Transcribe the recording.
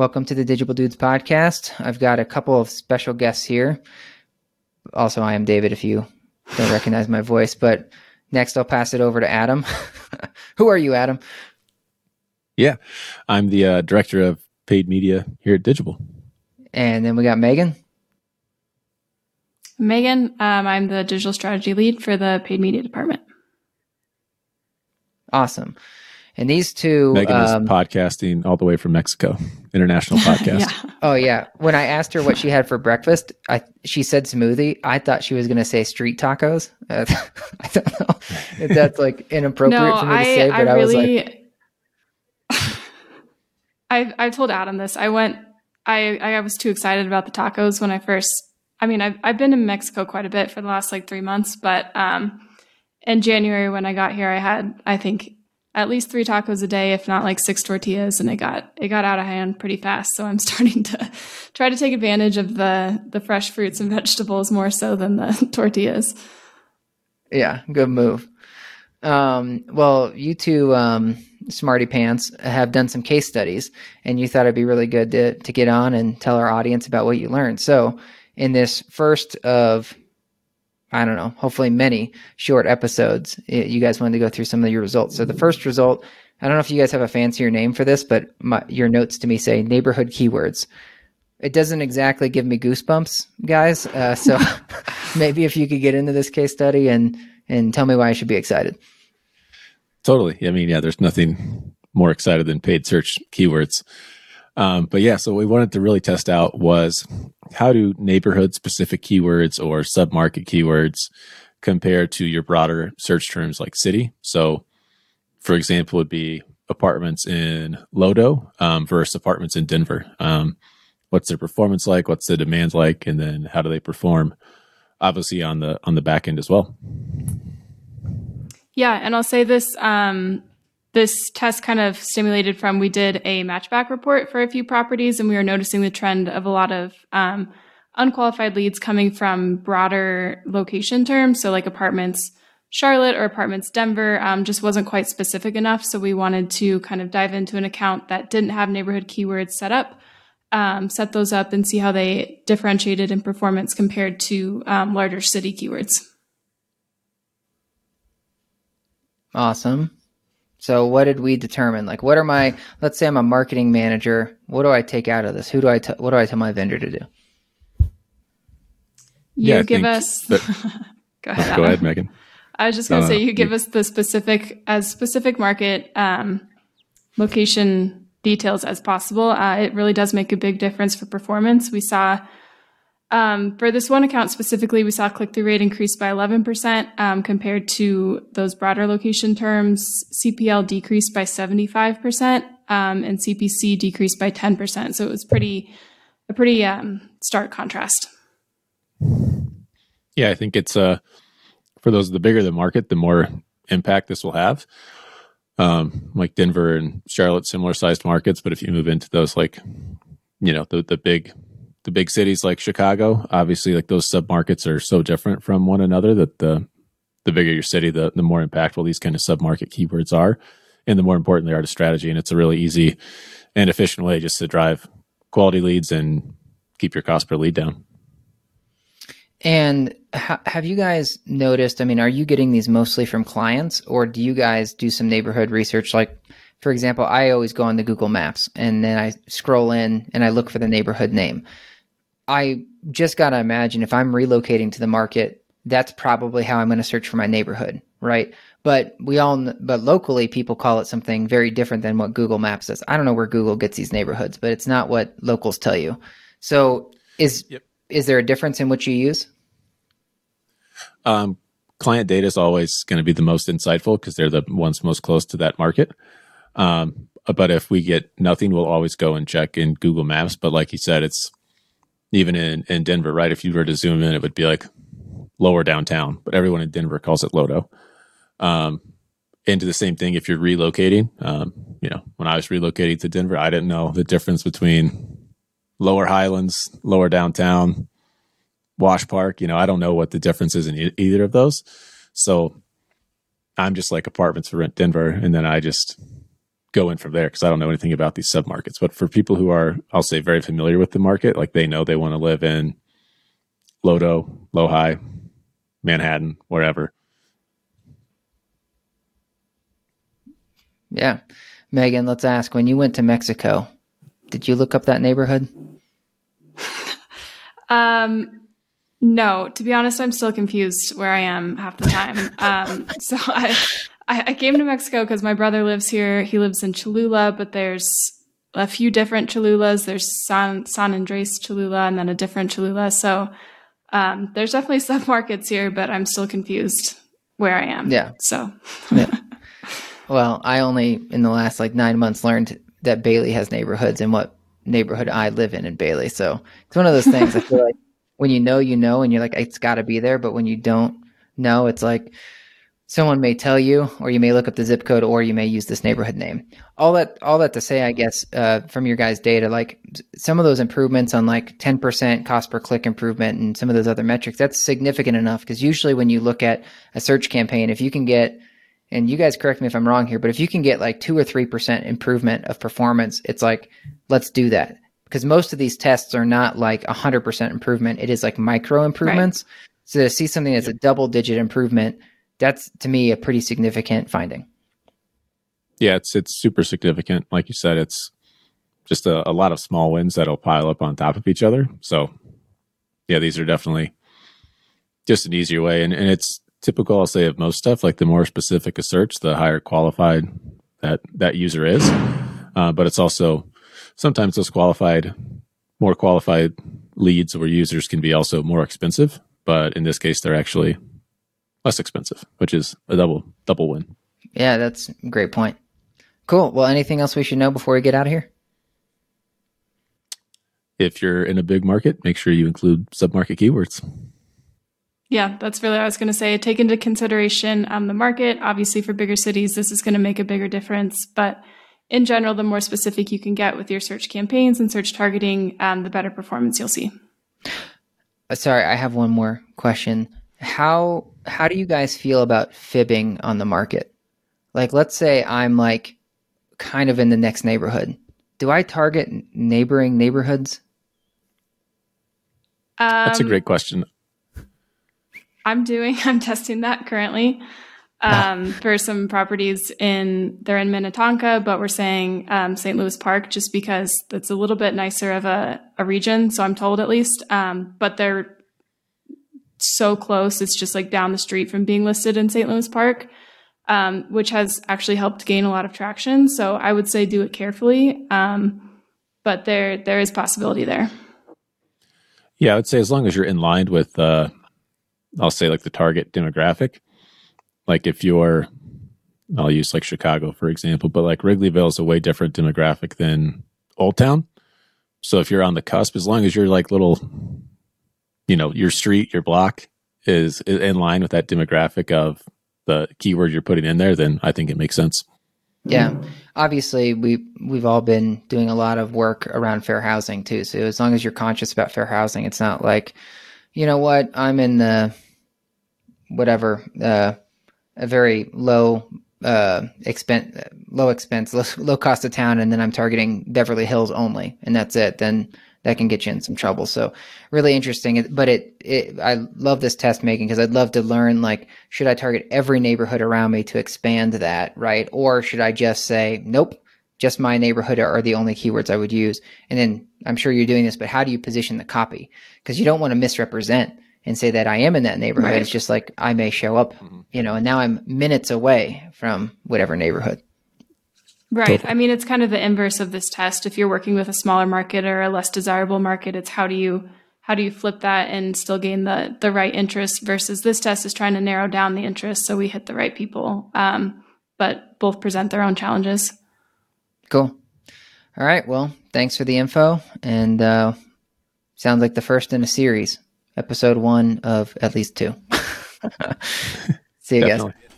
Welcome to the Digible Dudes podcast. I've got a couple of special guests here. Also, I am David if you don't recognize my voice, but next I'll pass it over to Adam. Who are you, Adam? Yeah, I'm the uh, director of paid media here at Digible. And then we got Megan. Megan, um, I'm the digital strategy lead for the paid media department. Awesome. And these two Megan um, is podcasting all the way from Mexico, international podcast. yeah. Oh yeah. When I asked her what she had for breakfast, I she said smoothie. I thought she was going to say street tacos. Uh, I don't know if that's like inappropriate no, for me I, to say, but I, I really, was like, I I told Adam this. I went. I I was too excited about the tacos when I first. I mean, I've I've been in Mexico quite a bit for the last like three months, but um, in January when I got here, I had I think at least three tacos a day, if not like six tortillas, and it got it got out of hand pretty fast. So I'm starting to try to take advantage of the the fresh fruits and vegetables more so than the tortillas. Yeah, good move. Um, well, you two um, smarty pants have done some case studies, and you thought it'd be really good to to get on and tell our audience about what you learned. So, in this first of I don't know, hopefully many short episodes. you guys wanted to go through some of your results. So the first result, I don't know if you guys have a fancier name for this, but my, your notes to me say neighborhood keywords. It doesn't exactly give me goosebumps, guys. Uh, so maybe if you could get into this case study and and tell me why I should be excited. Totally. I mean, yeah, there's nothing more excited than paid search keywords. Um, but yeah, so what we wanted to really test out was how do neighborhood specific keywords or submarket keywords compare to your broader search terms like city? So, for example, would be apartments in Lodo um, versus apartments in Denver. Um, what's their performance like? What's the demand like? And then how do they perform? Obviously on the on the back end as well. Yeah, and I'll say this um, this test kind of stimulated from we did a matchback report for a few properties and we were noticing the trend of a lot of um, unqualified leads coming from broader location terms. So like apartments charlotte or apartments denver um, just wasn't quite specific enough. So we wanted to kind of dive into an account that didn't have neighborhood keywords set up um, set those up and see how they differentiated in performance compared to um, larger city keywords. Awesome so what did we determine? Like, what are my? Let's say I'm a marketing manager. What do I take out of this? Who do I? T- what do I tell my vendor to do? You yeah, give us. That, go ahead. Go ahead, Megan. I was just going to say you give us the specific as specific market um, location details as possible. Uh, it really does make a big difference for performance. We saw um, for this one account specifically, we saw click through rate increase by 11% um, compared to those broader location terms. CPL decreased by 75%, um, and CPC decreased by 10%. So it was pretty a pretty um, stark contrast. Yeah, I think it's uh, for those the bigger the market, the more impact this will have. Um, like Denver and Charlotte, similar sized markets, but if you move into those like, you know, the the big the big cities like Chicago, obviously like those submarkets are so different from one another that the the bigger your city, the the more impactful these kind of submarket keywords are, and the more important they are to strategy. And it's a really easy and efficient way just to drive quality leads and keep your cost per lead down. And ha- have you guys noticed? I mean, are you getting these mostly from clients, or do you guys do some neighborhood research? Like, for example, I always go on the Google Maps and then I scroll in and I look for the neighborhood name. I just got to imagine if I'm relocating to the market, that's probably how I'm going to search for my neighborhood, right? But we all, but locally, people call it something very different than what Google Maps does. I don't know where Google gets these neighborhoods, but it's not what locals tell you. So, is yep. is there a difference in what you use? Um, client data is always going to be the most insightful because they're the ones most close to that market. Um, but if we get nothing, we'll always go and check in Google Maps. But like you said, it's even in, in Denver, right? If you were to zoom in, it would be like lower downtown, but everyone in Denver calls it Lodo. Um, and the same thing if you're relocating. Um, you know, when I was relocating to Denver, I didn't know the difference between lower highlands, lower downtown, Wash Park. You know, I don't know what the difference is in e- either of those. So I'm just like apartments for rent Denver. And then I just go in from there because I don't know anything about these submarkets. But for people who are, I'll say, very familiar with the market, like they know they want to live in Lodo, Lohi, Manhattan, wherever. Yeah. Megan, let's ask when you went to Mexico, did you look up that neighborhood? um, no, to be honest, I'm still confused where I am half the time. Um, so I, I, came to Mexico because my brother lives here. He lives in Cholula, but there's a few different Cholulas. There's San San Andres Cholula and then a different Cholula. So um, there's definitely submarkets here, but I'm still confused where I am. Yeah. So. yeah. Well, I only in the last like nine months learned that Bailey has neighborhoods and what neighborhood I live in in Bailey. So it's one of those things. I feel like when you know, you know, and you're like, it's got to be there. But when you don't know, it's like someone may tell you, or you may look up the zip code, or you may use this neighborhood name. All that, all that to say, I guess, uh, from your guys' data, like some of those improvements on like 10% cost per click improvement and some of those other metrics, that's significant enough. Because usually when you look at a search campaign, if you can get and you guys correct me if I'm wrong here, but if you can get like two or three percent improvement of performance, it's like let's do that because most of these tests are not like a hundred percent improvement. It is like micro improvements. Right. So to see something that's a double digit improvement that's to me a pretty significant finding. Yeah, it's it's super significant. Like you said, it's just a, a lot of small wins that'll pile up on top of each other. So yeah, these are definitely just an easier way. And, and it's typical, I'll say, of most stuff. Like the more specific a search, the higher qualified that that user is. Uh, but it's also sometimes those qualified, more qualified leads or users can be also more expensive. But in this case, they're actually less expensive, which is a double double win. Yeah, that's a great point. Cool. Well, anything else we should know before we get out of here? If you're in a big market, make sure you include submarket keywords. Yeah, that's really what I was going to say. Take into consideration um, the market. Obviously, for bigger cities, this is going to make a bigger difference. But in general, the more specific you can get with your search campaigns and search targeting, um, the better performance you'll see. Uh, sorry, I have one more question. How how do you guys feel about fibbing on the market? Like, let's say I'm like kind of in the next neighborhood. Do I target neighboring neighborhoods? Um, That's a great question. I'm doing, I'm testing that currently um, for some properties in, they're in Minnetonka, but we're saying um, St. Louis Park just because it's a little bit nicer of a, a region. So I'm told at least. Um, but they're so close. It's just like down the street from being listed in St. Louis Park, um, which has actually helped gain a lot of traction. So I would say do it carefully, um, but there there is possibility there. Yeah, I would say as long as you're in line with, uh, I'll say like the target demographic. Like if you're, I'll use like Chicago for example, but like Wrigleyville is a way different demographic than Old Town. So if you're on the cusp, as long as you're like little you know your street your block is, in line with that demographic of the keyword you're putting in there then i think it makes sense. Yeah. Obviously we we've all been doing a lot of work around fair housing too. So as long as you're conscious about fair housing it's not like you know what i'm in the whatever uh, a very low uh, expense low expense low, low cost of town and then i'm targeting beverly hills only and that's it. Then that can get you in some trouble. So really interesting. But it, it I love this test making because I'd love to learn like, should I target every neighborhood around me to expand that, right? Or should I just say, nope, just my neighborhood are the only keywords I would use. And then I'm sure you're doing this, but how do you position the copy? Because you don't want to misrepresent and say that I am in that neighborhood. Right. It's just like I may show up, mm-hmm. you know, and now I'm minutes away from whatever neighborhood. Right. Totally. I mean, it's kind of the inverse of this test. If you're working with a smaller market or a less desirable market, it's how do you how do you flip that and still gain the the right interest versus this test is trying to narrow down the interest so we hit the right people. Um, but both present their own challenges. Cool. All right. Well, thanks for the info, and uh, sounds like the first in a series, episode one of at least two. See you Definitely. guys.